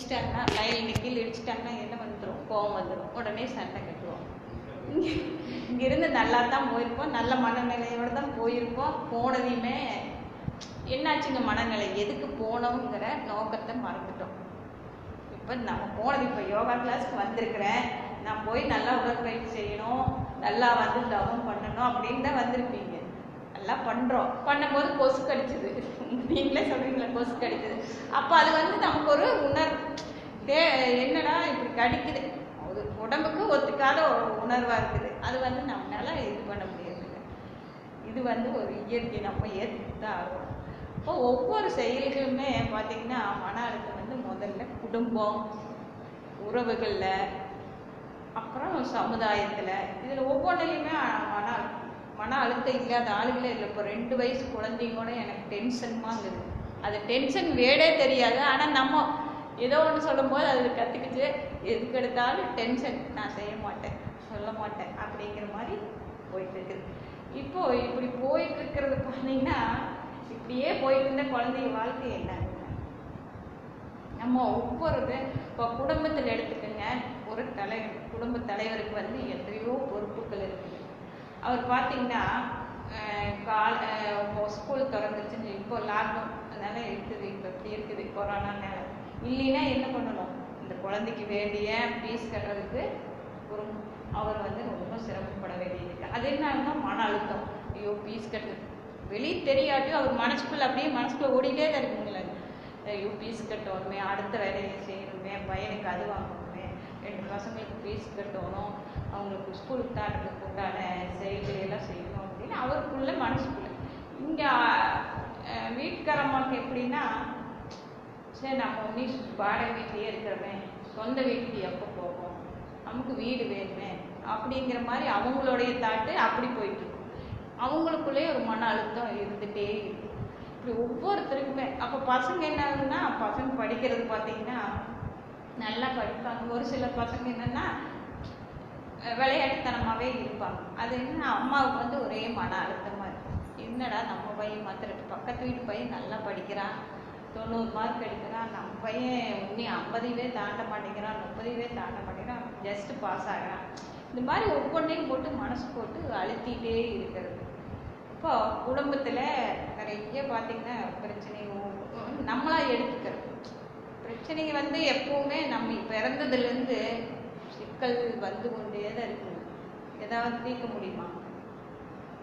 இடிச்சிட்டாங்கன்னா line கீழே இடிச்சிட்டாங்கன்னா என்ன வந்துடும் கோவம் வந்துடும் உடனே சண்டை கட்டுவோம். இங்கே இங்கிருந்து நல்லா தான் போயிருப்போம் நல்ல மனநிலையோடு தான் போயிருப்போம் போனதையுமே என்னாச்சுங்க மனநிலை? எதுக்கு போனோங்கிற நோக்கத்தை மறந்துட்டோம். இப்போ நம்ம போனது இப்போ யோகா கிளாஸ்க்கு வந்திருக்கிறேன். நான் போய் நல்லா உடற்பயிற்சி செய்யணும். நல்லா வந்து தவம் பண்ணணும் அப்படின்னு தான் வந்திருப்பீங்க. நல்லா பண்ணுறோம் பண்ணும்போது கொசு கடிச்சது. நீங்களே சொல்றீங்களா கொசு கடிச்சது அப்போ அது வந்து நமக்கு ஒரு உணர் தே என்னடா இப்படி கடிக்குது? அது உடம்புக்கு ஒத்துக்காத ஒரு உணர்வாக இருக்குது. அது வந்து நம்மளால இது பண்ண முடியறதில்ல. இது வந்து ஒரு இயற்கை நம்ம ஏற்றுதான் தான் ஆகணும். இப்போ ஒவ்வொரு செயல்களுமே பார்த்தீங்கன்னா மன அழுத்தம் வந்து முதல்ல குடும்பம் உறவுகளில் அப்புறம் சமுதாயத்தில். இதில் ஒவ்வொன்றிலையுமே மன அழுத்தம். மன அழுத்தம் இல்லாத ஆளுகளே இல்லை. இப்போ ரெண்டு வயசு குழந்தைங்க கூட எனக்கு டென்ஷன்மாங்குது அது டென்ஷன் வேடே தெரியாது. ஆனால் நம்ம ஏதோ ஒன்று சொல்லும்போது அது கற்றுக்கிச்சு எதுக்கு எடுத்தாலும் டென்ஷன் நான் செய்ய மாட்டேன் சொல்ல மாட்டேன் அப்படிங்கிற மாதிரி போயிட்டு இருக்குது. இப்போ இப்படி போயிட்டு இருக்கிறது பார்த்தீங்கன்னா இப்படியே போயிட்டு இருந்த குழந்தைய வாழ்க்கை என்ன? நம்ம ஒவ்வொரு இப்போ குடும்பத்தில் எடுத்துக்கோங்க. ஒரு தலைவர் குடும்ப தலைவருக்கு வந்து எத்தனையோ பொறுப்புகள் இருக்குது அவர் பார்த்தீங்கன்னா கால ஸ்கூல் திறந்துச்சுன்னு இப்போ லாக்டவுன் அதனால இருக்குது இப்போ இப்படி இருக்குது கொரோனானால இல்லைன்னா என்ன பண்ணணும்? இந்த குழந்தைக்கு வேண்டிய ஃபீஸ் கட்டுறதுக்கு ஒரு அவர் வந்து ரொம்ப சிரமப்பட வேண்டியது அது தான் மன அழுத்தம். ஐயோ ஃபீஸ் கட்டுறது வெளியே தெரியாட்டியும் அவர் மனசுக்குள்ள அப்படியே மனசுக்குள்ள ஓடிட்டே தான் இருக்குங்களே. ஐயோ ஃபீஸ் கட்டணுமே அடுத்த வேலையை செய்யணுமே பையனுக்கு அது வாங்கணுமே ரெண்டு பசங்களுக்கு ஃபீஸ் கட்டணும் அவங்களுக்கு ஸ்கூலுக்கு தாட்டுறதுக்கு உண்டான செயல்களையெல்லாம் செய்யணும் அப்படின்னு அவருக்குள்ள மனசுக்குள்ள. இங்கே வீட்டுக்காரம்மாவுக்கு எப்படின்னா சரி நம்ம நீ வாடகை வீட்லேயே இருக்கிறவன் சொந்த வீட்டுக்கு எப்போ போவோம்? நமக்கு வீடு வேணுமே? அப்படிங்கிற மாதிரி அவங்களுடைய தாட்டு அப்படி போயிட்டு இருக்கும். அவங்களுக்குள்ளேயே ஒரு மன அழுத்தம் இருந்துகிட்டே இருக்கும் இப்படி ஒவ்வொருத்தருக்குமே அப்போ பசங்க என்ன ஆகுதுன்னா பசங்க படிக்கிறது பார்த்தீங்கன்னா நல்லா படிப்பாங்க. ஒரு சில பசங்க என்னென்னா விளையாட்டுத்தனமாகவே இருப்பாங்க. அது என்ன அம்மாவுக்கு வந்து ஒரே மன அழுத்தமாக இருக்கும். என்னடா நம்ம பையன் மாத்திரட்டு பக்கத்து வீட்டு பையன் நல்லா படிக்கிறான். தொண்ணூறு மார்க் எடுக்கிறான். நம்ம பையன் இன்னி ஐம்பதுவே தாண்ட மாட்டேங்கிறான். முப்பதுவே தாண்ட மாட்டேங்கிறான். ஜஸ்ட் பாஸ் ஆகிறான். இந்த மாதிரி ஒவ்வொன்றையும் போட்டு மனசு போட்டு அழுத்திட்டே இருக்கிறது. இப்போ குடும்பத்தில் நிறைய பார்த்தீங்கன்னா பிரச்சனை நம்மளாக எடுத்துக்கிறது. பிரச்சனைங்க வந்து எப்பவுமே நம்ம பிறந்ததுலேருந்து சிக்கல் வந்து கொண்டே தான் இருக்குது. ஏதாவது தீர்க்க முடியுமா?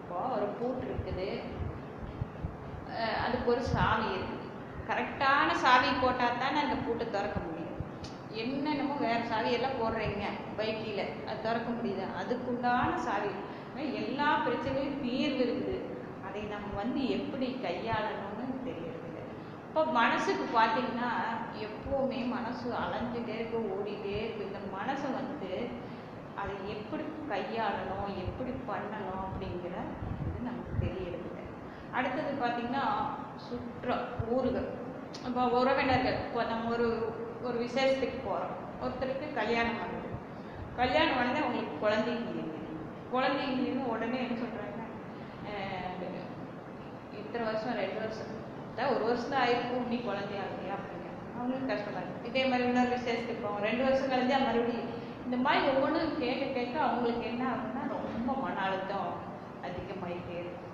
இப்போ ஒரு பூட்டு இருக்குது. அதுக்கு ஒரு சாவி இருக்குது. கரெக்டான சாவி போட்டால் தானே அந்த பூட்டை திறக்க முடியும். என்னென்னமோ வேறு சாவி எல்லாம் போடுறீங்க பைக்கில். அது திறக்க முடியுது? அதுக்குண்டான சாவி. எல்லா பிரச்சனையும் தீர்வு இருக்குது. அதை நம்ம வந்து எப்படி கையாளணும்னு தெரியறதில்ல. இப்போ மனசுக்கு பார்த்தீங்கன்னா எப்போவுமே மனசு அலைஞ்சிட்டே இருக்கு ஓடிட்டே இருக்கு. இந்த மனசை வந்து அதை எப்படி கையாளணும் எப்படி பண்ணணும் அப்படிங்கிற இது நமக்கு தெரியறதில்ல. அடுத்தது பார்த்தீங்கன்னா சுற்ற ஊர்கள் இப்போ உறவினர்கள் இப்போ நம்ம ஒரு ஒரு விசேஷத்துக்கு போகிறோம் ஒருத்தருக்கு கல்யாணம் ஆகுது. கல்யாணம் ஆனது அவங்களுக்கு குழந்தைங்க இல்லைங்க. குழந்தைங்க இல்லைன்னு உடனே என்ன சொல்கிறாங்க இத்தனை வருஷம் ரெண்டு வருஷம். தான் ஒரு வருஷம் தான் ஆயிருக்கும் நீ குழந்தையா இல்லையா அப்படின்னு அவங்களுக்கு கஷ்டமா இருக்கும் இதே மாதிரி இன்னொரு விசேஷத்துக்கு போவோம். ரெண்டு வருஷம் கழிஞ்சா மறுபடியும் இந்த மாதிரி ஒவ்வொன்றும் கேட்க கேட்க அவங்களுக்கு என்ன ஆகுதுன்னா ரொம்ப மன அழுத்தம் அதிகமாயிட்டே இருக்கும்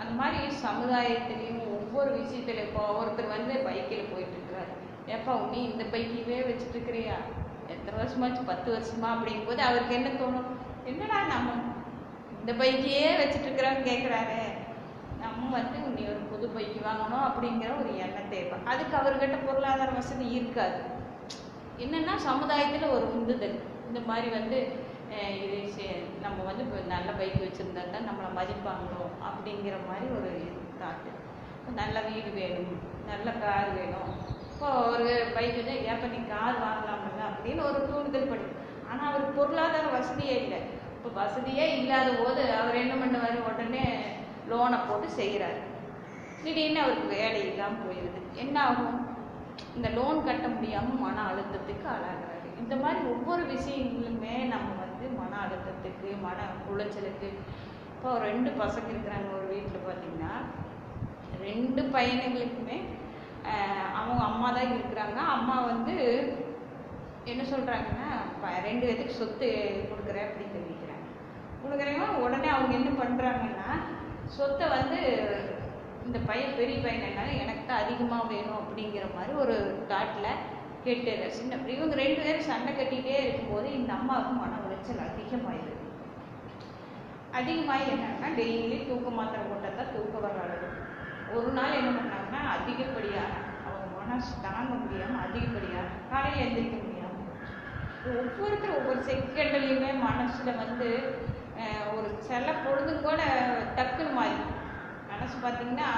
அந்த மாதிரி சமுதாயத்திலையும் ஒவ்வொரு விஷயத்துலையும் இப்போ ஒருத்தர் வந்து பைக்கில் போயிட்டு இருக்கிறாரு ஏப்பா நீ இந்த பைக்கிலே வச்சுட்டு இருக்கிறியா எத்தனை வருஷமாச்சு? பத்து வருஷமா? அப்படிங்கும்போது அவருக்கு என்ன தோணும்? என்னடா நம்ம இந்த பைக்கையே வச்சுட்டு இருக்கிறோம் கேட்குறாரு நம்ம வந்து நீ புது பைக்கு வாங்கணும் அப்படிங்கிற ஒரு எண்ணம் தேவை அதுக்கு அவர்கிட்ட பொருளாதார வசதி இருக்காது. என்னன்னா சமுதாயத்தில் ஒரு உந்துதல். இந்த மாதிரி வந்து இது நம்ம வந்து இப்போ நல்ல பைக் வச்சுருந்தா தான் நம்மளை மதிப்பாங்களோ அப்படிங்கிற மாதிரி ஒரு தாட்டு. நல்ல வீடு வேணும் நல்ல கார் வேணும். இப்போ ஒரு பைக் வந்து ஏப்ப நீ கார் வாங்கலாம்ல? அப்படின்னு ஒரு தூண்டுதல் படி ஆனால் அவருக்கு பொருளாதார வசதியே இல்லை. இப்போ வசதியே இல்லாத போது அவர் என்ன பண்ணுவார்? உடனே லோனை போட்டு செய்கிறாரு திடீர்னு அவருக்கு வேலை இல்லாமல் போயிடுது என்ன ஆகும்? இந்த லோன் கட்ட முடியாமல் மன அழுத்தத்துக்கு ஆளாகிறாரு. இந்த மாதிரி ஒவ்வொரு விஷயங்களுமே நம்ம வந்து மன அழுத்தத்துக்கு மன உளைச்சலுக்கு இப்போ ரெண்டு பசங்க இருக்கிறாங்க ஒரு வீட்டில் பார்த்தீங்கன்னா ரெண்டு பையனுங்களுக்குமே அவங்க அம்மா தான் இருக்கிறாங்க. அம்மா வந்து என்ன சொல்கிறாங்கன்னா ரெண்டு பேத்துக்கு சொத்து கொடுக்குறேன் அப்படின்னு தெரிவிக்கிறாங்க. கொடுக்குறேன்னா உடனே அவங்க என்ன பண்ணுறாங்கன்னா சொத்தை வந்து இந்த பையன் பெரிய பையன் என்ன எனக்கு தான் அதிகமாக வேணும் அப்படிங்கிற மாதிரி ஒரு தாட்டில் கேட்டு சின்ன இவங்க ரெண்டு பேரும் சண்டை கட்டிகிட்டே இருக்கும்போது இந்த அம்மாவுக்கு மன உளைச்சல் அதிகமாயிருக்கு. அதிகமாகி என்னன்னா டெய்லி தூக்க மாத்திரை போட்டால் தான் தூக்கம் வர அளவு. ஒரு நாள் என்ன பண்ணாங்கன்னா அதிகப்படியாக அவங்க மனசு தாங்க முடியாமல் அதிகப்படியாக காலையில் எந்திரிக்க முடியாமல் ஒவ்வொருத்தரும் ஒவ்வொரு செகண்ட்லையுமே மனசில் வந்து ஒரு சில பொழுது கூட டக்குன்னு மாறி மனசு பார்த்தீங்கன்னா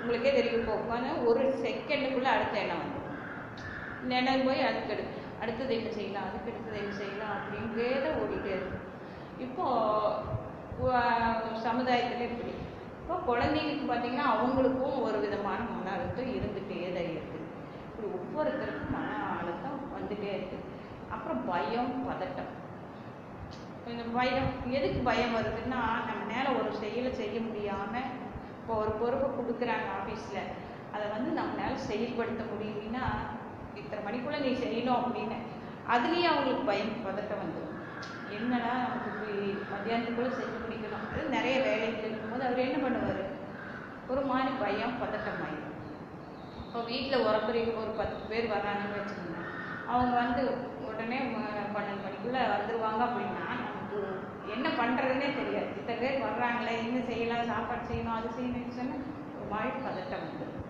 உங்களுக்கே தெரியும். இப்போ உட்காந்து ஒரு செகண்டுக்குள்ளே அடுத்த எண்ணம் வந்து நினைவு போய் அதுக்கு எடு அடுத்தது என்ன செய்யலாம் அதுக்கு அடுத்தது என்ன செய்யலாம் அப்படின்றே தான் ஓடிட்டே இருக்கு இப்போது சமுதாயத்தில் இப்படி. இப்போ குழந்தைங்களுக்கு பார்த்தீங்கன்னா அவங்களுக்கும் ஒரு விதமான மன அழுத்தம் இருந்துகிட்டே தான் இருக்குது இப்படி ஒவ்வொருத்தருக்கும் மன அழுத்தம் வந்துட்டே இருக்குது அப்புறம் பயம் பதட்டம். இந்த பயம் எதுக்கு பயம் வருதுன்னா நம்ம மேலே ஒரு செயலை செய்ய முடியாமல் இப்போ ஒரு பொறுப்பை கொடுக்குறாங்க ஆஃபீஸில் அதை வந்து நம்மளால் செயல்படுத்த முடியலன்னா இத்தனை மணிக்குள்ளே நீ செய்யணும் அப்படின்னு. அதுலேயே அவங்களுக்கு பயம் பதட்டம் வந்துடும் என்னடா நமக்கு இப்படி மத்தியானத்துக்குள்ளே செஞ்சு முடிக்கணும்? அது நிறைய வேலைகள் இருக்கும்போது அவர் என்ன பண்ணுவார்? ஒரு மாதிரி பயம் பதட்டம் ஆயிடும் இப்போ வீட்டில் உரப்புறி ஒரு பத்து பேர் வர்றாங்கன்னு வச்சுக்கோங்க. அவங்க வந்து உடனே பன்னெண்டு மணிக்குள்ளே வந்துடுவாங்க அப்படின்னா என்ன பண்ணுறதுனே தெரியாது. இத்தனை பேர் வர்றாங்களே என்ன செய்யலாம் சாப்பாடு செய்யணும் அது செய்யணும்னு சொன்னால் ஒரு மாதிரி பதட்டம் வந்துடும்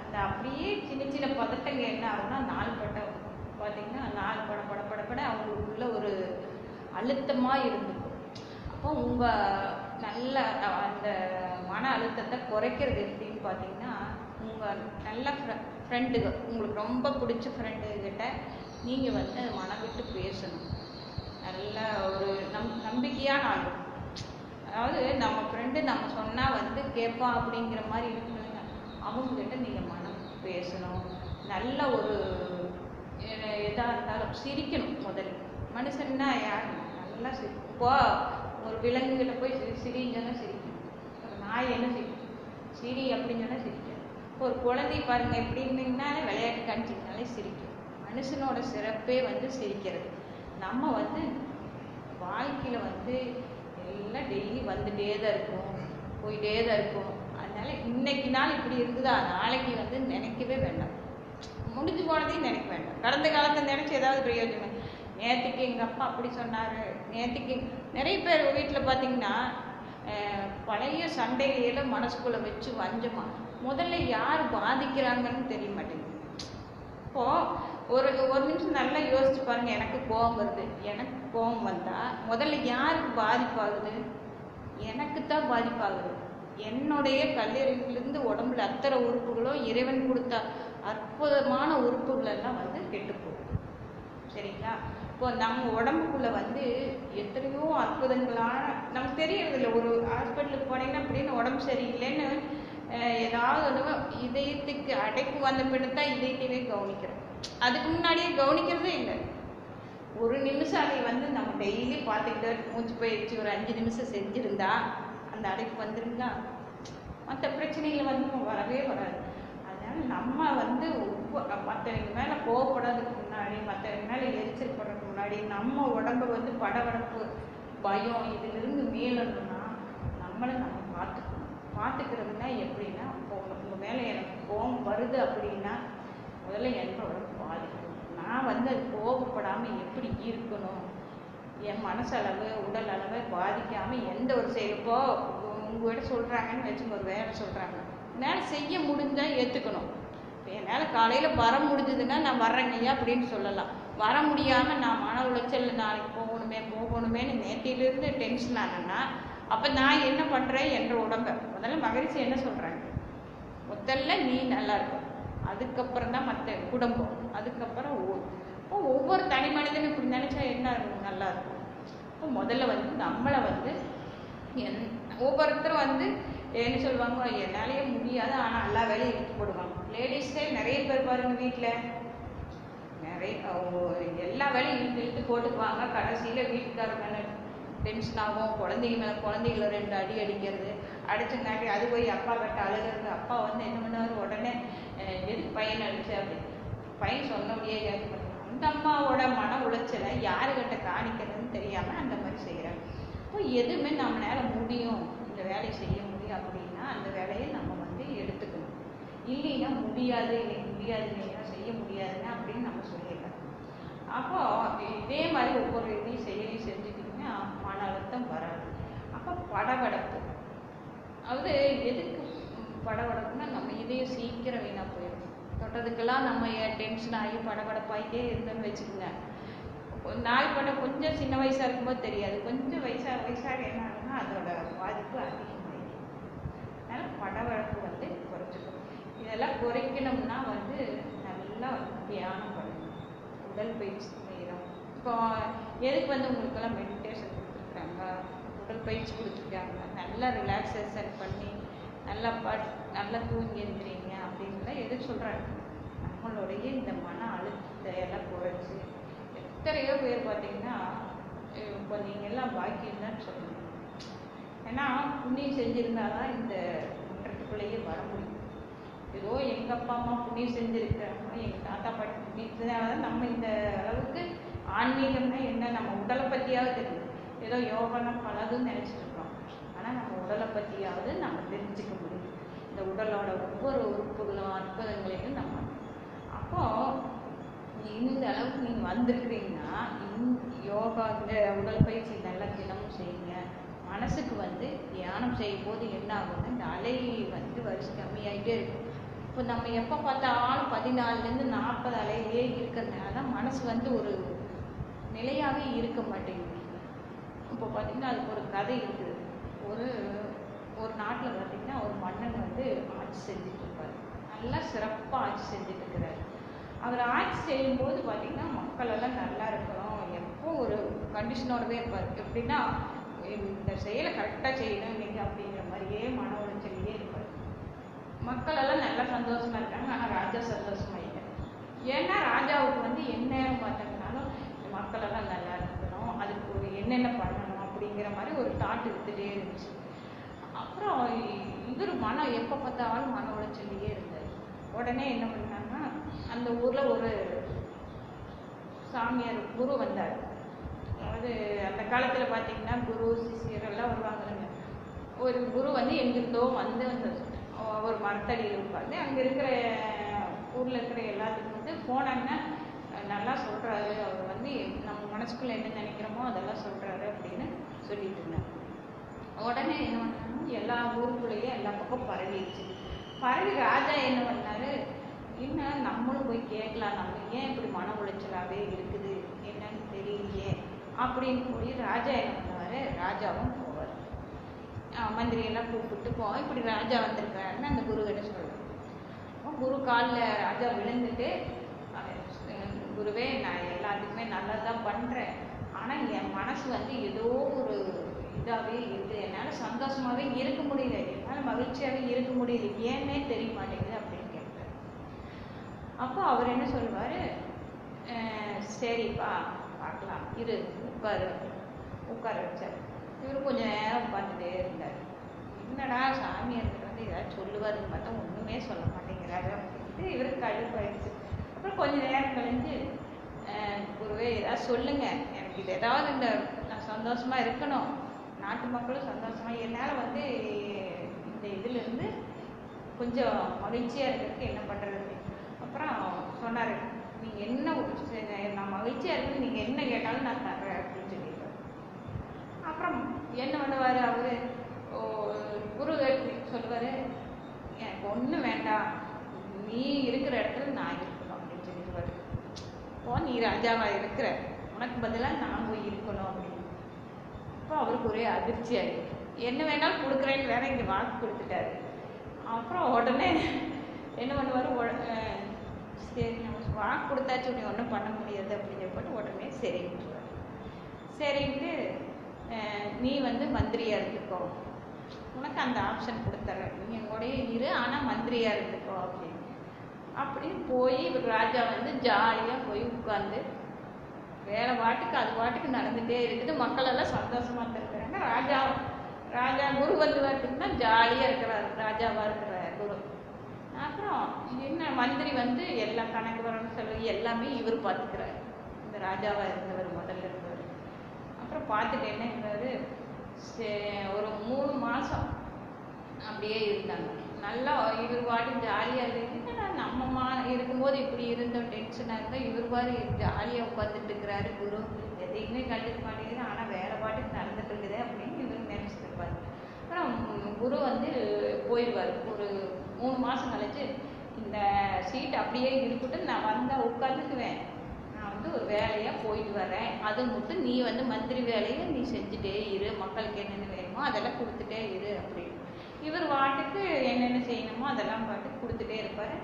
அந்த அப்படியே சின்ன சின்ன பதட்டங்க என்ன ஆகும்னா நாள் பட்டம் பார்த்தீங்கன்னா நாலு பட பட படப்பட அவங்களுக்குள்ள ஒரு அழுத்தமாக இருந்துக்கும் அப்போ உங்கள் நல்ல அந்த மன அழுத்தத்தை குறைக்கிறது எப்படின்னு பார்த்தீங்கன்னா உங்கள் நல்ல ஃப்ரெண்டுகள் உங்களுக்கு ரொம்ப பிடிச்ச ஃப்ரெண்டுகிட்ட நீங்கள் வந்து மனம் விட்டு பேசணும். நல்ல ஒரு நம் நம்பிக்கையான ஆள். அதாவது நம்ம ஃப்ரெண்டு நம்ம சொன்னால் வந்து கேட்பான் அப்படிங்கிற மாதிரி இருக்கணுங்க அவங்கக்கிட்ட நீங்கள் மனம் பேசணும். நல்ல ஒரு எதாக இருந்தாலும் சிரிக்கணும் முதல்ல. மனுஷன்னா யார் நல்லா சிரி இப்போ ஒரு விலங்குகிட்ட போய் சிரி சிரிங்கன்னா சிரிக்கணும் ஒரு நாய் என்ன சிரிக்கும் சிரி அப்படின்னு சொன்னால் சிரிக்கும் இப்போ ஒரு குழந்தை பாருங்க எப்படி விளையாட்டு காமிச்சிங்கனாலே சிரிக்கும். மனுஷனோட சிறப்பே வந்து சிரிக்கிறது. நம்ம வந்து வாழ்க்கையில் வந்து எல்லாம் டெய்லி வந்துட்டே தான் இருக்கும் போயிட்டே தான் இருக்கும். அதனால இன்னைக்கு நாள் இப்படி இருக்குதா? நாளைக்கு வந்து நினைக்கவே வேண்டாம். முடிஞ்சு போனதையும் நினைக்க வேண்டாம். கடந்த காலத்தை நினைச்சு ஏதாவது பிரயோஜனம். நேற்றுக்கு எங்கள் அப்பா அப்படி சொன்னார். நேற்றுக்கு நிறைய பேர் வீட்டில் பார்த்தீங்கன்னா பழைய சண்டையில மனசுக்குள்ளே வச்சு வஞ்சமா முதல்ல யார் பாதிக்கிறாங்கன்னு தெரிய மாட்டேங்குது. இப்போது ஒரு ஒரு நிமிஷம் நல்லா யோசிச்சு பாருங்க எனக்கு கோபம் வருது. எனக்கு கோபம் வந்தா முதல்ல யாருக்கு பாதிப்பாகுது? எனக்கு தான் பாதிப்பாகுது. என்னுடைய கல்லீரலிருந்து உடம்புல அத்தனை உறுப்புகளும் இறைவன் கொடுத்த அற்புதமான உறுப்புகள் எல்லாம் வந்து கெட்டுப்போகும் சரிங்களா? இப்போ நம்ம உடம்புக்குள்ளே வந்து எத்தனையோ அற்புதங்களான நமக்கு தெரியறது இல்லை ஒரு ஹாஸ்பிட்டலுக்கு போனீங்கன்னா அப்படின்னு உடம்பு சரியில்லைன்னு ஏதாவது இதயத்துக்கு அடைப்பு வந்த பின்னு தான் இதயத்தையே கவனிக்கிறோம். அதுக்கு முன்னாடியே கவனிக்கிறதே இல்லை. ஒரு நிமிஷம் அதை வந்து நம்ம டெய்லி பார்த்துக்கிட்டு மூச்சு பயிற்சி ஒரு அஞ்சு நிமிஷம் செஞ்சுருந்தா அந்த அடைப்பு வந்துருங்களா மற்ற பிரச்சனைகள் வந்து வரவே வராது. அதனால நம்ம வந்து ஒவ்வொரு மற்றவங்க மேலே கோவப்படாததுக்கு முன்னாடி மற்றவங்க மேலே எரிச்சல் படுறதுக்கு முன்னாடி நம்ம உடம்ப வந்து படபடப்பு பயம் இதிலிருந்து மீளணும்னா நம்மளை நம்ம பார்த்துக்கணும். பார்த்துக்கிறதுனா எப்படின்னா இப்போ உங்கள் மேலே எனக்கு கோபம் வருது அப்படின்னா முதல்ல என்னோட பாதிக்கும். நான் வந்து அது கோபப்படாமல் எப்படி இருக்கணும்? என் மனசளவு உடல் அளவை பாதிக்காமல் எந்த ஒரு செயல் இப்போ உங்கள்கிட்ட சொல்கிறாங்கன்னு வச்சுங்க ஒரு வேலை சொல்கிறாங்க என்னால் செய்ய முடிஞ்சால் ஏற்றுக்கணும் என்னால் காலையில் வர முடிஞ்சதுன்னா நான் வர்றேங்கய்யா அப்படின்னு சொல்லலாம். வர முடியாமல் நான் மன உளைச்சல் நாளைக்கு போகணுமே போகணுமேன்னு நேற்றிலிருந்து டென்ஷன் ஆனேன்னா அப்போ நான் என்ன பண்ணுறேன் என்ற உடம்பை. முதல்ல மகிழ்ச்சி என்ன சொல்கிறாங்க முதல்ல நீ நல்லா இருக்கும் அதுக்கப்புறம் தான் மற்ற குடும்பம். அதுக்கப்புறம் ஊர். இப்போ ஒவ்வொரு தனி மனிதனும் இப்படி நினச்சா என்ன இருக்கும்? நல்லா இருக்கும். இப்போ முதல்ல வந்து நம்மளை வந்து என் ஒவ்வொருத்தரும் வந்து என்ன சொல்லுவாங்க? என்னாலேயே முடியாது. ஆனால் எல்லா வேலையும் இழுத்து போடுவாங்க. லேடிஸே நிறைய பேர் பாருங்க வீட்டில் நிறைய எல்லா வேலையும் இழுத்து இழுத்து போட்டுக்குவாங்க. கடைசியில் வீட்டுக்காரங்க மேலே டென்ஷன் ஆகும் குழந்தைங்க மேலே குழந்தைங்கள ரெண்டு அடி அடிக்கிறது அடிச்சங்காட்டி அது போய் அப்பா கிட்ட அழுகிறது. அப்பா வந்து என்ன பண்ணுவார்? உடனே எதுக்கு பையன் அடிச்சு அப்படின்னு? பையன் சொன்னபடியே கேட்க மாட்டாங்க அந்த அம்மாவோட மன உளைச்சலை யாருக்கிட்ட காணிக்கிறதுன்னு தெரியாம அந்த மாதிரி செய்கிறாங்க இப்போ எதுவுமே நம்மளால முடியும். இந்த வேலையை செய்ய முடியும் அப்படின்னா அந்த வேலையை நம்ம வந்து எடுத்துக்கணும். இல்லைன்னா முடியாது இல்லை முடியாது இல்லைன்னா செய்ய முடியாதுன்னா அப்படின்னு நம்ம சொல்லிடலாம். அப்போ இதே மாதிரி ஒவ்வொரு இதையும் செயலையும் செஞ்சுட்டீங்கன்னா மன அழுத்தம் வராது. அப்போ படபடப்பு. அதாவது எதுக்கு படபடப்புனா நம்ம சீக்கிரம் வீணாக போயிடும் தொட்டதுக்கெல்லாம் நம்ம டென்ஷன் ஆகி படபடப்பாகிட்டே இருந்தோம்னு வச்சுக்கோங்க. நாய் நாள் பட கொஞ்சம் சின்ன வயசாக இருக்கும்போது தெரியாது. கொஞ்சம் வயசாக வயசாக என்ன ஆகுதுன்னா அதோட பாதிப்பு அதிகமாகிடும் அதனால் படவழப்பு வந்து குறைச்சிக்கும் இதெல்லாம் குறைக்கணும்னா வந்து நல்லா தியானம் பண்ணணும். உடல் பயிற்சி செய்யணும் இப்போ எதுக்கு வந்து உங்களுக்கெல்லாம் மெடிடேஷன் கொடுத்துருக்குறாங்க உடல் பயிற்சி கொடுத்துருக்காங்க. நல்லா ரிலாக்ஸேஷன் பண்ணி நல்லா பட் நல்லா தூங்கி எழுந்திரிங்க அப்படின்லாம் எதுக்கு சொல்கிறாங்க நம்மளுடைய இந்த மன அழுத்தத்தை எல்லாம் குறைச்சி எத்தனையோ பேர் பார்த்தீங்கன்னா இப்போ நீங்கள் எல்லாம் பாக்கியம் சொல்லணும் ஏன்னா புண்ணியம் செஞ்சிருந்தா தான் இந்த குற்றத்துக்குள்ளேயே வர முடியும். ஏதோ எங்கள் அப்பா அம்மா புண்ணியம் செஞ்சுருக்கிறாங்க எங்கள் தாத்தா பாட்டி புண்ணியத்தினால தான் நம்ம இந்த அளவுக்கு ஆன்மீகம்னா என்ன நம்ம உடலை பற்றியாவது தெரியும். ஏதோ யோகனா பலதும் நினச்சிட்டு உடலை பற்றியாவது நம்ம தெரிஞ்சுக்க முடியும். இந்த உடலோட ஒவ்வொரு உறுப்புகளும் அற்புதங்களையும் நம்ம அப்போ இந்த அளவுக்கு நீங்கள் வந்திருக்கிறீங்கன்னா இந் யோகா இந்த உடல் பயிற்சி நல்லா தினமும் செய்யுங்க. மனசுக்கு வந்து தியானம் செய்யும் போது என்ன ஆகும்னா இந்த அலை வந்து வரிசை கம்மியாகிட்டே இருக்கும். இப்போ நம்ம எப்போ பார்த்தாலும் பதினாலுலேருந்து நாற்பது அலையிலே இருக்கிறதுனால தான் மனசு வந்து ஒரு நிலையாகவே இருக்க மாட்டேங்குது. இப்போ பார்த்தீங்கன்னா அதுக்கு ஒரு கதை இருக்குது. ஒரு ஒரு நாட்டில் பார்த்தீங்கன்னா ஒரு மன்னன் வந்து ஆட்சி செஞ்சுட்டு இருப்பார். நல்லா சிறப்பாக ஆட்சி செஞ்சுட்டு இருக்கிறாரு. அவர் ஆட்சி செய்யும்போது பார்த்தீங்கன்னா மக்கள் எல்லாம் நல்லா இருக்கணும். எப்போ ஒரு கண்டிஷனோடவே இருப்பார். எப்படின்னா இந்த செயலை கரெக்டாக செய்யணும் நீங்கள் அப்படிங்கிற மாதிரியே மன உளைச்சலையே இருப்பார். மக்கள் எல்லாம் நல்லா சந்தோஷமா இருக்காங்க. ஆனால் ராஜா சந்தோஷமா இல்லை ஏன்னா ராஜாவுக்கு வந்து என்ன பார்த்தீங்கன்னாலும் மக்கள் எல்லாம் நல்லா இருக்கணும். அதுக்கு ஒரு என்னென்ன பண்ணணும்? அப்படிங்கிற மாதிரி ஒரு தாட் இருந்துகிட்டே இருந்துச்சு. அப்புறம் இவர் மனம் எப்போ பார்த்தாலும் மன உளைச்சல்லையே இருந்தார். உடனே என்ன பண்ணாங்கன்னா அந்த ஊரில் ஒரு சாமியார் குரு வந்தார். அதாவது அந்த காலத்தில் பார்த்தீங்கன்னா குரு சிஷியர் எல்லாம் வருவாங்கல்ல ஒரு குரு வந்து எங்கிருந்தோ வந்து அந்த ஒரு மரத்தடியில் உட்காந்து அங்கே இருக்கிற ஊரில் இருக்கிற எல்லாத்துக்கும் வந்து போனாங்கன்னா நல்லா சொல்கிறாரு அவர் வந்து நம்ம மனசுக்குள்ளே என்ன நினைக்கிறோமோ அதெல்லாம் சொல்கிறாரு அப்படின்னு சொல்லிட்டு இருந்தாங்க உடனே என்ன பண்ணாங்க? எல்லா ஊருக்குள்ளேயும் எல்லா பக்கம் பரவிடுச்சு. பரவி ராஜா என்ன பண்ணாரு? இன்னும் நம்மளும் போய் கேட்கலாம். நம்ம ஏன் இப்படி மன உளைச்சலாகவே இருக்குது? என்னன்னு தெரியலையே. அப்படின்னு போய் ராஜா என்ன பண்ணுவார்? ராஜாவும் போவார். மந்திரியெல்லாம் கூப்பிட்டு போவோம் இப்படி ராஜா வந்திருக்காருன்னு அந்த குரு கிட்ட சொல்லுவார் குரு காலில் ராஜா விழுந்துட்டு குருவே நான் எல்லாத்துக்குமே நல்லா தான் பண்ணுறேன் ஆனால் என் மனசு வந்து ஏதோ ஒரு இதாகவே இருக்குது என்னால் சந்தோஷமாகவே இருக்க முடியல. என்னால் மகிழ்ச்சியாகவே இருக்க முடியல. ஏன்னே தெரிய மாட்டேங்குது அப்படின்னு கேட்குறாரு அப்போ அவர் என்ன சொல்லுவார்? சரிப்பா பார்க்கலாம். இரு உட்காரு. உட்கார வச்சார். இவர் கொஞ்சம் நேரம் உட்காந்துட்டே இருந்தார். என்னடா சாமியார் வந்து ஏதாவது சொல்லுவாருன்னு பார்த்தா ஒன்றுமே சொல்ல மாட்டேங்கிறாரு. அப்படின்ட்டு இவருக்கு கடுப்பாயிடுச்சு. அப்புறம் கொஞ்சம் நேரம் கழிஞ்சு குருவே ஏதாவது சொல்லுங்கள் இது ஏதாவது இந்த நான் சந்தோஷமா இருக்கணும். நாட்டு மக்களும் சந்தோஷமா என்னால் வந்து இந்த இதுலேருந்து கொஞ்சம் மகிழ்ச்சியாக இருக்கிறதுக்கு என்ன பண்ணுறது அப்புறம் சொன்னார் நீங்கள் என்ன நான் மகிழ்ச்சியாக இருக்கு நீங்கள் என்ன கேட்டாலும் நான் தர்றேன் அப்படின்னு சொல்லிடுவார் அப்புறம் என்ன பண்ணுவார் அவர்? குரு சொல்லுவார் எனக்கு ஒன்றும் வேண்டாம். நீ இருக்கிற இடத்துல நான் இருக்கணும் அப்படின்னு சொல்லிடுவார் ஓ நீ ராஜாவாக இருக்கிற? உனக்கு பதிலாக நான் போய் இருக்கணும் அப்படின்னு. அப்போ அவருக்கு ஒரே அதிர்ச்சி ஆகிடுச்சு என்ன வேணாலும் கொடுக்குறேன்னு வேற இங்கே வாக்கு கொடுத்துட்டாரு. அப்புறம் உடனே என்ன பண்ணுவார்? சரி நம்ம வாக்கு கொடுத்தாச்சு நீ ஒன்றும் பண்ண முடியாது அப்படின்னு சொல்லிட்டு உடனே சரின்ட்டுருவார் சரின்ட்டு நீ வந்து மந்திரியாக இருந்துக்கோ. உனக்கு அந்த ஆப்ஷன் கொடுத்துட்றேன் நீ எங்கூடயே இரு ஆனால் மந்திரியாக இருந்துக்கோ அப்படின்னு. அப்படின்னு போய் இவர் ராஜா வந்து ஜாலியாக போய் உட்காந்து வேலை பாட்டுக்கு அது பாட்டுக்கு நடந்துகிட்டே இருக்குது. மக்கள் எல்லாம் சந்தோஷமாக இருக்கிறாங்க. ராஜா ராஜா குரு வந்து பார்த்தீங்கன்னா ஜாலியாக இருக்கிறார். ராஜாவாக இருக்கிற குரு. அப்புறம் என்ன மந்திரி வந்து எல்லா கணக்கு வரணும் செலவு எல்லாமே இவர் பார்த்துக்கிறார் இந்த ராஜாவாக இருந்தவர் முதல்ல இருந்தவர். அப்புறம் பார்த்துட்டு என்னங்கிறாரு சே- ஒரு மூணு மாதம் அப்படியே இருந்தாங்க. நல்லா இவர் பாட்டு ஜாலியாக இருக்கு. நம்ம மா இருக்கும்போது இப்படி இருந்தோம் டென்ஷனாக இருந்தால் இவர் பாரு ஜாலியாக உட்காந்துட்டு இருக்கிறாரு குரு. எதையுமே கண்டுக்க மாட்டேங்குது. ஆனால் வேற பாட்டுக்கு நடந்துட்டு இருக்குது அப்படின்னு இவர் நினச்சிட்டு இருப்பாரு அப்புறம் குரு வந்து போயிடுவார். ஒரு மூணு மாதம் கழிச்சு இந்த சீட் அப்படியே இருக்கட்டும் நான் வந்தால் உட்காந்துக்குவேன். நான் வந்து ஒரு வேலையாக போயிட்டு வரேன். அது மட்டும் நீ வந்து மந்திரி வேலையை நீ செஞ்சுட்டே இரு. மக்களுக்கு என்னென்ன வேணுமோ அதெல்லாம் கொடுத்துட்டே இரு அப்படின்னு. இவர் வாட்டுக்கு என்னென்ன செய்யணுமோ அதெல்லாம் பாட்டுக்கு கொடுத்துட்டே இருப்பார்.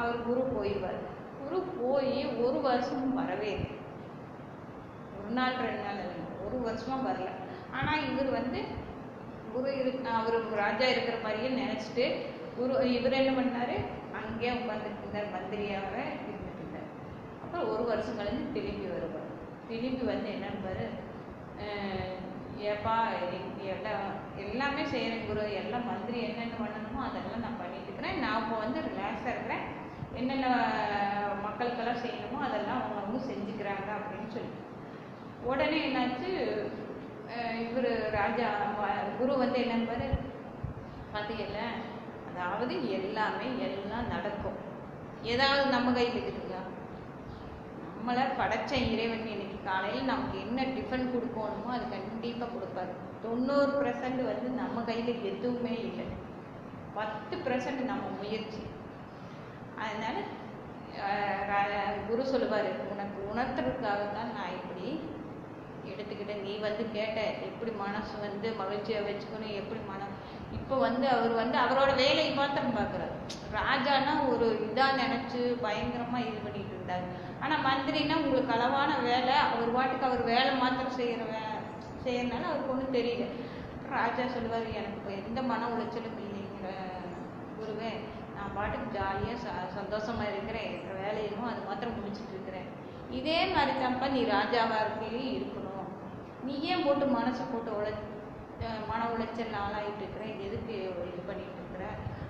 அவர் குரு போயிடுவார். குரு போய் ஒரு வருஷமும் வரவே இல்லை. ஒரு நாள் ரெண்டு நாள் இல்லை. ஒரு வருஷமா வரல. ஆனால் இவர் வந்து குரு அவர் ராஜா இருக்கிற மாதிரியே நினச்சிட்டு குரு இவர் என்ன பண்ணாரு? அங்கேயே உட்காந்துட்டு இருந்தார் மந்திரியாக இருந்துட்டு இருந்தார் அப்புறம் ஒரு வருஷம் கழிஞ்சு திரும்பி வருவார். திரும்பி வந்து என்னன்னு ஏப்பா எல்லாம் எல்லாமே செய்கிறேன் குரு. எல்லாம் மந்திரி என்னென்ன பண்ணணுமோ அதெல்லாம் நான் பண்ணிட்டு இருக்கிறேன். நான் இப்போ வந்து ரிலாக்ஸாக இருக்கிறேன். என்னென்ன மக்களுக்கெல்லாம் செய்யணுமோ அதெல்லாம் அவங்க செஞ்சுக்கிறாங்க அப்படின்னு சொல்லி உடனே என்னாச்சு? இவர் ராஜா குரு வந்து என்னன்னு பார்த்தீங்கல்ல அதாவது எல்லாமே எல்லாம் நடக்கும். ஏதாவது நம்ம கையில் இருக்குதுங்களா நம்மளை படைச்ச இறைவன் இன்னைக்கு காலையில் நமக்கு என்ன டிஃபன் கொடுக்கணுமோ அது கண்டிப்பாக கொடுப்பாரு. தொண்ணூறு பர்சன்ட் வந்து நம்ம கையில் எதுவுமே இல்லை. பத்து பர்சன்ட் நம்ம முயற்சி. அதனால குரு சொல்லுவார் உனக்கு உணர்த்துறதுக்காக தான் நான் இப்படி எடுத்துக்கிட்டேன். நீ வந்து கேட்ட எப்படி மனசு வந்து மகிழ்ச்சியை வச்சுக்கணும் எப்படி மனம் இப்போ வந்து அவர் வந்து அவரோட வேலையை மாத்திரம் பார்க்குறாரு. ராஜானா ஒரு இதாக நினச்சி பயங்கரமாக இது பண்ணிட்டு இருந்தார். ஆனால் மந்திரினா உங்களுக்கு அளவான வேலை அவர் பாட்டுக்கு அவர் வேலை மாத்திரம் செய்கிற வே செய்யறதுனால அவருக்கு ஒன்றும் தெரியல. ராஜா சொல்லுவார் எனக்கு இப்போ எந்த மன உளைச்சலும் இல்லைங்கிற குருவே நான் பாட்டுக்கு ஜாலியாக ச சந்தோஷமாக இருக்கிறேன் என் வேலையிலும் அது மாத்திரம் முடிச்சுட்டு இருக்கிறேன் இதே மாதிரி தான்ப்பா நீ ராஜாவாக இருக்கையும் இருக்கணும். நீ ஏன் போட்டு மனசை போட்டு உழை மன உளைச்சல் ஆளாயிட்டு இருக்கிற? எதுக்கு இது பண்ணிட்டு இருக்கிற?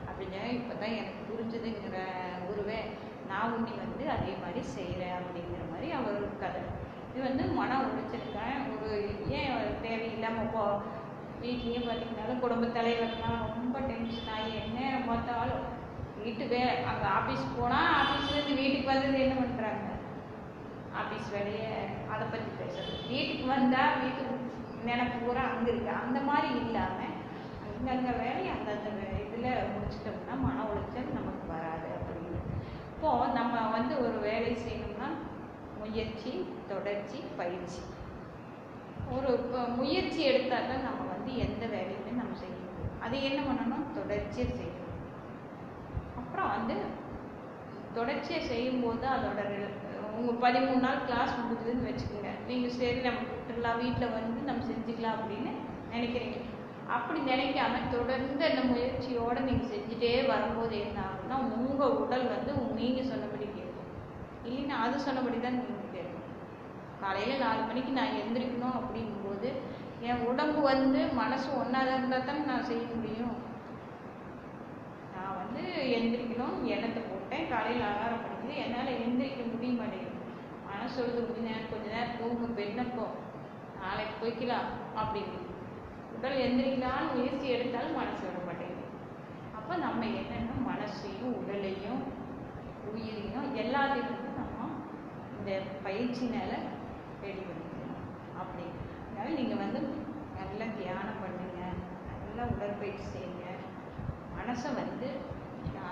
அப்படின்னு இப்போ தான் எனக்கு புரிஞ்சுதுங்கிற குருவே நான் உன்னை வந்து அதே மாதிரி செய்கிறேன் அப்படிங்கிற மாதிரி அவர் கதை. இது வந்து மன உளைச்சலுக்காக ஒரு ஏன் தேவையில்லாமல் போ வீட்லேயே பார்த்தீங்கன்னாலும் குடும்ப தலைவர்லாம் ரொம்ப டென்ஷன் ஆகி என்ன பார்த்தாலும் வீட்டு வே அங்கே ஆஃபீஸ் போனால் ஆஃபீஸ்லேருந்து வீட்டுக்கு வந்தது என்ன பண்ணுறாங்க ஆஃபீஸ் வேலையை அதை பற்றி பேசுறது. வீட்டுக்கு வந்தால் வீட்டுக்கு நினைப்பு பூரா அங்கே இருக்கு. அந்த மாதிரி இல்லாமல் அந்தந்த வேலையை அந்தந்த இதில் முடிச்சிட்டோம்னா மன உளைச்சல் நமக்கு வராது அப்படின்னு. இப்போது நம்ம வந்து ஒரு வேலை செய்யணும்னா முயற்சி தொடர்ச்சி பயிற்சி. ஒரு முயற்சி எடுத்தால் தான் நம்ம வந்து எந்த வேலையுமே நம்ம செய்ய முடியும். அது என்ன பண்ணணும்? தொடர்ச்சியாக செய்யணும். வந்து தொடர்ச்சியாக செய்யும்போது அதோட உங்கள் பதிமூணு நாள் கிளாஸ் முடிஞ்சதுன்னு வச்சுக்கோங்க. நீங்கள் சரி நம்ம விட்டுடலாம் வீட்டில் வந்து நம்ம செஞ்சுக்கலாம் அப்படின்னு நினைக்கிறீங்க. அப்படி நினைக்காம தொடர்ந்து அந்த முயற்சியோடு நீங்கள் செஞ்சுட்டே வரும்போது என்ன ஆகும்னா உங்கள் உடல் வந்து நீங்கள் சொன்னபடி கேட்கும் இல்லைன்னா அது சொன்னபடி தான் நீங்கள் கேட்கும் காலையில் நாலு மணிக்கு நான் எந்திரிக்கணும் அப்படிங்கும்போது என் உடம்பு வந்து மனசு ஒன்றா இருந்தால் தானே நான் செய்ய முடியும். வந்து எந்திரிக்கணும். எண்ணத்தை போட்டேன். காலையில் அலாரம் பண்ணிக்கிது என்னால் எந்திரிக்க முடிய மாட்டேங்குது. மனசு சொல்லுது கொஞ்ச நேரம் கொஞ்ச நேரம் தூங்க பெண்ணப்போ நாளைக்கு போய்க்கலாம். அப்படின்னு. உடல் எந்திரிக்கலாம்னு முயற்சி எடுத்தாலும் மனசு விட மாட்டேங்குது. அப்போ நம்ம என்னென்ன மனசையும் உடலையும் உயிரையும் எல்லாத்தையும் வந்து நம்ம இந்த பயிற்சினால ரெடி பண்ணிக்கணும். அப்படி. அதனால நீங்கள் வந்து நல்லா தியானம் பண்ணுங்க. நல்லா உடற்பயிற்சி செய்யுங்க. மனசை வந்து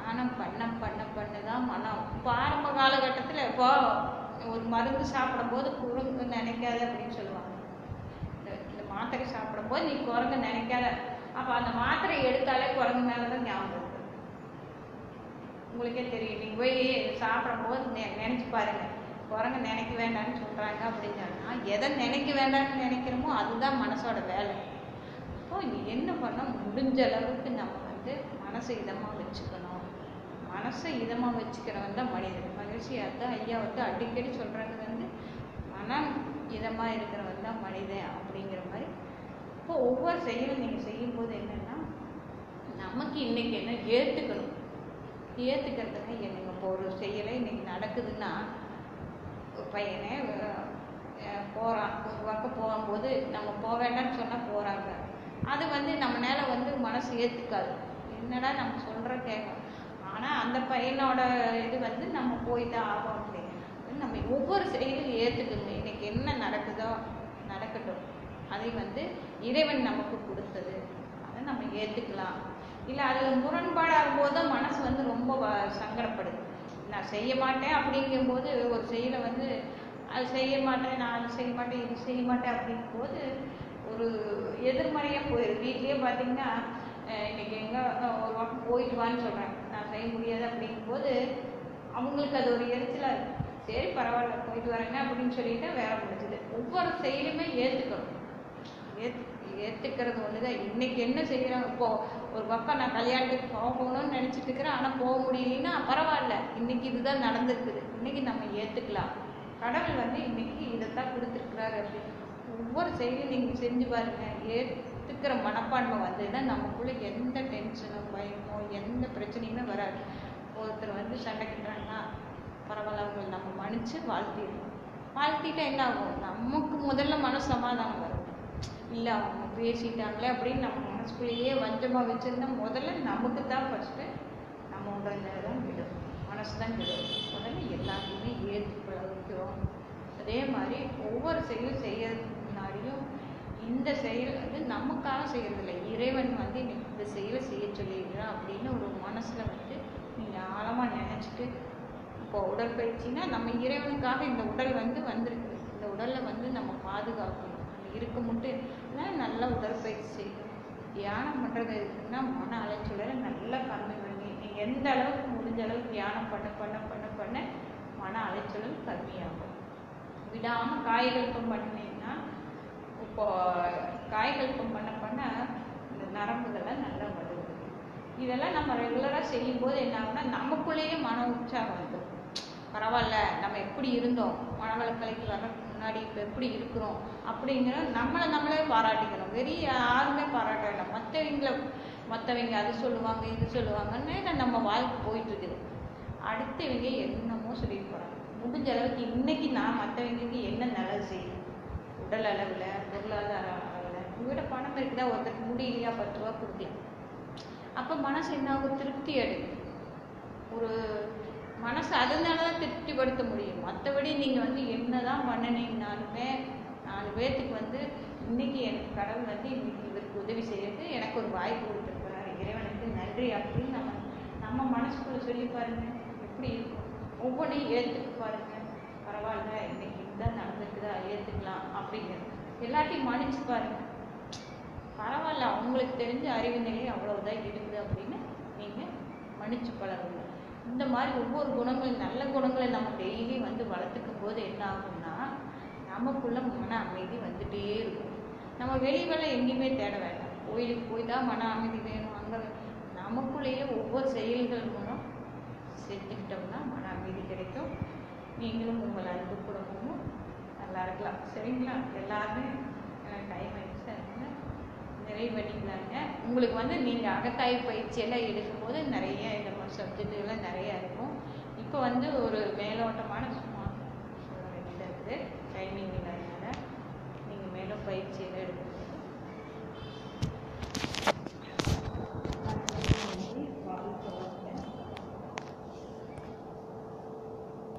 தியானம் பண்ண பண்ண பண்ண தான் மனம். இப்போ ஆரம்ப காலகட்டத்தில் இப்போ ஒரு மருந்து சாப்பிடும்போது குரங்கு நினைக்காத அப்படின்னு சொல்லுவாங்க. இந்த இந்த மாத்திரை சாப்பிடும்போது நீ குரங்கு நினைக்காத. அப்போ அந்த மாத்திரை எடுத்தாலே குரங்கு மேலே தான் ஞாபகம் உங்களுக்கே தெரியும். நீங்கள் போய் சாப்பிடும்போது நெ நினச்சி பாருங்க. குரங்கு நினைக்க வேண்டாம்னு சொல்கிறாங்க அப்படின்னு எதை நினைக்க வேண்டாம்னு நினைக்கிறோமோ அதுதான் மனசோட வேலை. அப்போ நீ என்ன பண்ண முடிஞ்ச அளவுக்கு நம்ம வந்து மனசை இதமாக வச்சுக்கணும். மனசை இதமாக வச்சுக்கிறவன் தான் மனிதன். மகிழ்ச்சி தான் ஐயா வந்து அடிக்கடி சொல்கிறது வந்து மனம் இதமாக இருக்கிறவன் தான் மனிதன் அப்படிங்கிற மாதிரி. இப்போ ஒவ்வொரு செயலும் நீங்கள் செய்யும்போது என்னென்னா நமக்கு இன்றைக்கி என்ன ஏற்றுக்கணும் ஏற்றுக்கிறதுனா என்னங்க இப்போ ஒரு செயலை இன்றைக்கி நடக்குதுன்னா பையனே போகிறான் ஒரு பக்கம் போகும்போது நம்ம போக வேண்டாம்னு சொன்னால் போகிறாங்க அது வந்து நம்ம மேலே வந்து மனசு ஏற்றுக்காது என்னடா நம்ம சொல்கிற கேட்கும் ஆனால் அந்த பையனோட இது வந்து நம்ம போய் தான் ஆகும் அப்படின்னு நம்ம ஒவ்வொரு செயலும் ஏற்றுக்கணும் இன்னைக்கு என்ன நடக்குதோ நடக்கட்டும். அதை வந்து இறைவன் நமக்கு கொடுத்தது. அதை நம்ம ஏற்றுக்கலாம் இல்லை அது முரண்பாடாகும் போது தான் மனசு வந்து ரொம்ப வ- சங்கடப்படுது. நான் செய்ய மாட்டேன் அப்படிங்கும்போது ஒரு செயலை வந்து அது செய்ய மாட்டேன் நான் அது செய்ய மாட்டேன் இது செய்ய மாட்டேன் அப்படிங்கும்போது ஒரு எதிர்மறையாக போயிடும். வீட்லேயே பார்த்தீங்கன்னா இன்னைக்கு எங்கே ஒரு பக்கம் போயிட்டு வான்னு சொல்கிறேன் நான் செய்ய முடியாது அப்படிங்கும்போது அவங்களுக்கு அது ஒரு எரிச்சலாக இருக்கு சரி பரவாயில்ல போயிட்டு வரேங்க அப்படின்னு சொல்லிட்டு வேலை முடிஞ்சுது. ஒவ்வொரு செயலுமே ஏற்றுக்கணும் ஏத் ஏற்றுக்கிறது ஒன்று தான் இன்னைக்கு என்ன செய்கிறாங்க இப்போ ஒரு பக்கம் நான் கல்யாணத்துக்கு போகணும்னு நினச்சிட்டு இருக்கிறேன். ஆனால் போக முடியலன்னா பரவாயில்ல. இன்னைக்கு இதுதான் நடந்திருக்குது. இன்னைக்கு நம்ம ஏற்றுக்கலாம் கடவுள் வந்து இன்னைக்கு இதைத்தான் கொடுத்துருக்குறாரு அப்படின்னு. ஒவ்வொரு செயலும் நீங்கள் செஞ்சு பாருங்க. ஏற்றுக்கிற மனப்பான்மை வந்ததுன்னா நமக்குள்ள எந்த டென்ஷனோ பயமோ எந்த பிரச்சனையுமே வராது. ஒருத்தர் வந்து சண்டைக்கிட்டாங்கன்னா பரவாயில்ல அவங்களை நம்ம மன்னிச்சு வாழ்த்திடுவோம் வாழ்த்திட்டா என்ன ஆகும்? நமக்கு முதல்ல மன சமாதானம் வரும். இல்லை அவங்க பேசிட்டாங்களே அப்படின்னு நம்ம மனசுக்குள்ளேயே வஞ்சமாக வச்சுருந்தா முதல்ல நமக்கு தான் ஃபஸ்ட்டு நம்ம உடல்நிலை தான் விடும். மனசு தான் விடும். முதல்ல எல்லாத்தையுமே ஏற்று பழகிறோம் அதே மாதிரி ஒவ்வொரு செயலும் செய்யறதுக்கு இந்த செயல் வந்து நமக்காக செய்கிறதில்ல இறைவன் வந்து இன்னைக்கு இந்த செயலை செய்ய சொல்லியிருக்கிறான் அப்படின்னு ஒரு மனசில் வந்து நீங்கள் ஆழமாக நினச்சிட்டு இப்போ உடற்பயிற்சினா நம்ம இறைவனுக்காக இந்த உடல் வந்து வந்திருக்கு. இந்த உடலை வந்து நம்ம பாதுகாக்கணும். நம்ம இருக்க மட்டும் நல்லா உடற்பயிற்சி செய்யணும். தியானம் பண்ணுறது எதுக்குன்னா மன அலைச்சலை நல்லா கம்மி பண்ணி நீங்கள் எந்த அளவுக்கு முடிஞ்ச அளவுக்கு தியானம் பண்ண பண்ண பண்ண பண்ண மன அலைச்சலும் கம்மியாகும். விடாமல் காய்கறிக்கும் பண்ணி இப்போ காய்கல்பம் பண்ண பண்ண இந்த நரம்புகள்லாம் நல்லா வருது இதெல்லாம் நம்ம ரெகுலராக செய்யும்போது என்ன ஆகுனா நமக்குள்ளேயே மன உற்சாகம் வந்துடும் பரவாயில்ல நம்ம எப்படி இருந்தோம்? மனவளக்கலைக்கு வர்றதுக்கு முன்னாடி இப்போ எப்படி இருக்கிறோம்? அப்படிங்கிற நம்மளை நம்மளே பாராட்டிக்கணும். வெறி யாருமே பாராட்ட வேண்டாம் மற்றவங்களை மற்றவங்க அது சொல்லுவாங்க இது சொல்லுவாங்கன்னு நம்ம வாழ்க்கை போயிட்டு இருக்குது அடுத்தவங்க என்னமோ சொல்லிட்டு போகிறாங்க முடிஞ்ச அளவுக்கு இன்னைக்கு நான் மற்றவங்களுக்கு என்ன நல்லது செய்யணும்? உடல் அளவில் பொருளாதார அளவில் உங்கள்கிட்ட பணம் இருக்குதா ஒருத்தருக்கு முடியலையா பத்து ரூபா கொடுக்கலாம் அப்போ மனசு என்ன ஆகும்? திருப்தி அடையும். ஒரு மனசு அதனால தான் திருப்திப்படுத்த முடியும். மற்றபடி நீங்கள் வந்து என்னதான் பண்ணினீங்கனாலுமே நாலு பேர்த்துக்கு வந்து இன்னைக்கு எனக்கு கடவுள் வந்து இன்னைக்கு இவருக்கு உதவி செய்யறது எனக்கு ஒரு வாய்ப்பு கொடுத்துருக்குறாரு. இறைவனுக்கு நன்றி. அப்படின்னு நம்ம நம்ம மனசுக்குள்ள சொல்லி பாருங்க. எப்படி இருக்கும்? ஒவ்வொன்றையும் ஏற்றுக்கு பாருங்க. பரவாயில்ல இன்னைக்கு இதுதான் நடந்திருக்குதா? ஏற்றுக்கலாம் அப்படிங்கிறது. எல்லாத்தையும் மன்னிச்சு பாருங்க. பரவாயில்ல. அவங்களுக்கு தெரிஞ்ச அறிவு நிலை அவ்வளவுதான் இருக்குது அப்படின்னு நீங்கள் மன்னிச்சு பழகுங்க. இந்த மாதிரி ஒவ்வொரு குணங்களும் நல்ல குணங்களை நம்ம டெய்லி வந்து வளர்த்துக்கும் போது என்ன ஆகும்னா நமக்குள்ள மன அமைதி வந்துட்டே இருக்கும். நம்ம வெளிவெள எங்கேயுமே தேட வேண்டாம். கோயிலுக்கு போய் தான் மன அமைதி வேணும். அங்கே நமக்குள்ளேயே ஒவ்வொரு செயல்கள் மூலம் செஞ்சுக்கிட்டோம்னா மன அமைதி கிடைக்கும். நீங்களும் உங்கள் அன்பு குடும்பமும் நல்லா இருக்கலாம். சரிங்களா? எல்லாருமே டைம் ஆயிடுச்சு நிறைய பண்ணிக்கலாங்க உங்களுக்கு வந்து நீங்கள் அகத்தாய் பயிற்சி எல்லாம் எடுக்கும்போது நிறைய இந்த மாதிரி சப்ஜெக்ட் நிறைய இருக்கும். இப்போ வந்து ஒரு மேலோட்டமான சும்மா இருக்குது. டைமிங் இல்லாதனால நீங்கள் மேலும் பயிற்சி எல்லாம்